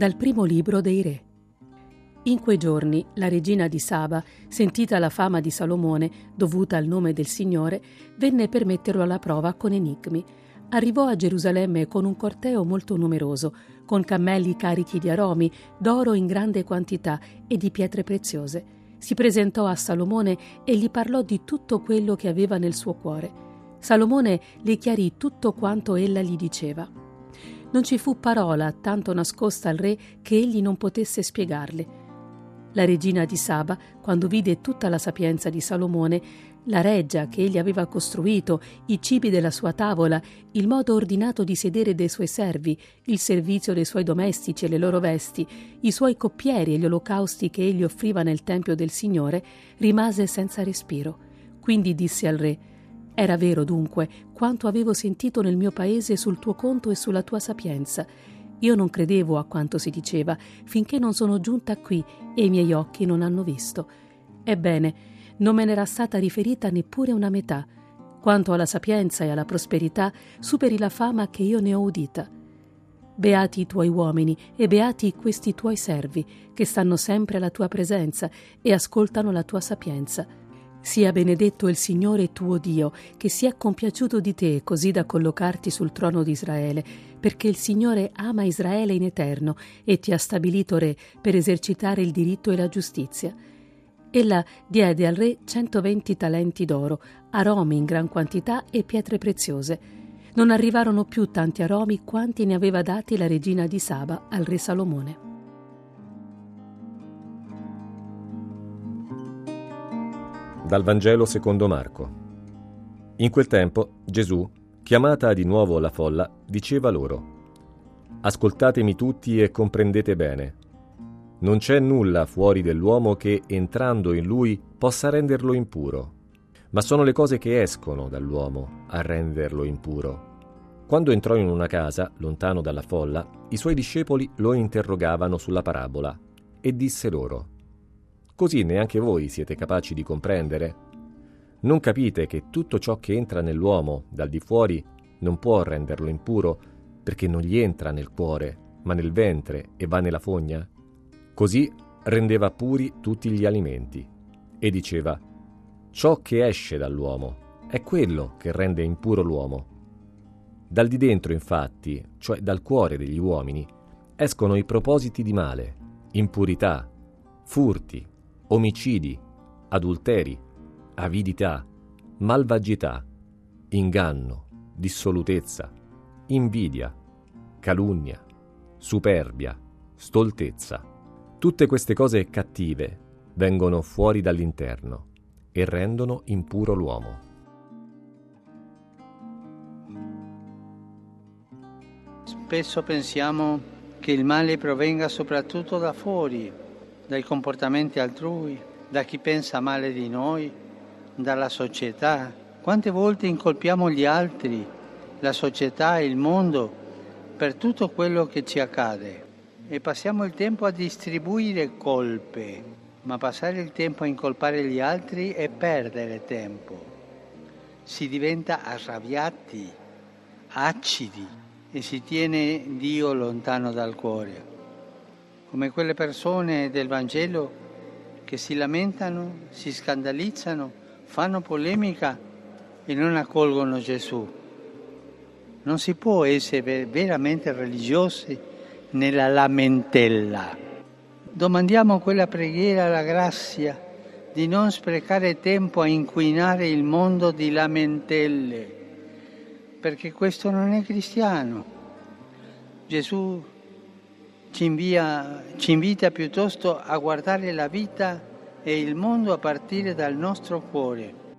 Dal primo libro dei Re. In quei giorni la regina di Saba, sentita la fama di Salomone, dovuta al nome del Signore, venne per metterlo alla prova con enigmi. Arrivò a Gerusalemme con un corteo molto numeroso, con cammelli carichi di aromi, d'oro in grande quantità e di pietre preziose. Si presentò a Salomone e gli parlò di tutto quello che aveva nel suo cuore. Salomone le chiarì tutto quanto ella gli diceva. Non ci fu parola tanto nascosta al re che egli non potesse spiegarle. La regina di Saba, quando vide tutta la sapienza di Salomone, la reggia che egli aveva costruito, i cibi della sua tavola, il modo ordinato di sedere dei suoi servi, il servizio dei suoi domestici e le loro vesti, i suoi coppieri e gli olocausti che egli offriva nel tempio del Signore, rimase senza respiro. Quindi disse al re: Era vero dunque quanto avevo sentito nel mio paese sul tuo conto e sulla tua sapienza io non credevo a quanto si diceva finché non sono giunta qui e i miei occhi non hanno visto. Ebbene, non me n'era stata riferita neppure una metà. Quanto alla sapienza e alla prosperità, superi la fama che io ne ho udita. Beati i tuoi uomini e beati questi tuoi servi, che stanno sempre alla tua presenza e ascoltano la tua sapienza sia benedetto il Signore tuo Dio, che si è compiaciuto di te così da collocarti sul trono di Israele, perché il Signore ama Israele in eterno e ti ha stabilito re per esercitare il diritto e la giustizia. Ella diede al re 120 talenti d'oro, aromi in gran quantità e pietre preziose. Non arrivarono più tanti aromi quanti ne aveva dati la regina di Saba al re Salomone. Dal Vangelo secondo Marco. In quel tempo Gesù, chiamata di nuovo la folla, diceva loro, Ascoltatemi tutti e comprendete bene. Non c'è nulla fuori dell'uomo che, entrando in lui, possa renderlo impuro, ma sono le cose che escono dall'uomo a renderlo impuro. Quando entrò in una casa, lontano dalla folla, i suoi discepoli lo interrogavano sulla parabola e disse loro, Così neanche voi siete capaci di comprendere? Non capite che tutto ciò che entra nell'uomo dal di fuori non può renderlo impuro, perché non gli entra nel cuore, ma nel ventre e va nella fogna? Così rendeva puri tutti gli alimenti e diceva, ciò che esce dall'uomo è quello che rende impuro l'uomo. Dal di dentro, infatti, cioè dal cuore degli uomini, escono i propositi di male, impurità, furti, omicidi, adulteri, avidità, malvagità, inganno, dissolutezza, invidia, calunnia, superbia, stoltezza. Tutte queste cose cattive vengono fuori dall'interno e rendono impuro l'uomo. Spesso pensiamo che il male provenga soprattutto da fuori, dai comportamenti altrui, da chi pensa male di noi, dalla società. Quante volte incolpiamo gli altri, la società, il mondo, per tutto quello che ci accade e passiamo il tempo a distribuire colpe, ma passare il tempo a incolpare gli altri è perdere tempo. Si diventa arrabbiati, acidi e si tiene Dio lontano dal cuore come quelle persone del Vangelo che si lamentano, si scandalizzano, fanno polemica e non accolgono Gesù. Non si può essere veramente religiosi nella lamentela. Domandiamo quella preghiera la grazia di non sprecare tempo a inquinare il mondo di lamentelle, perché questo non è cristiano. Gesù ci, invia, ci invita piuttosto a guardare la vita e il mondo a partire dal nostro cuore.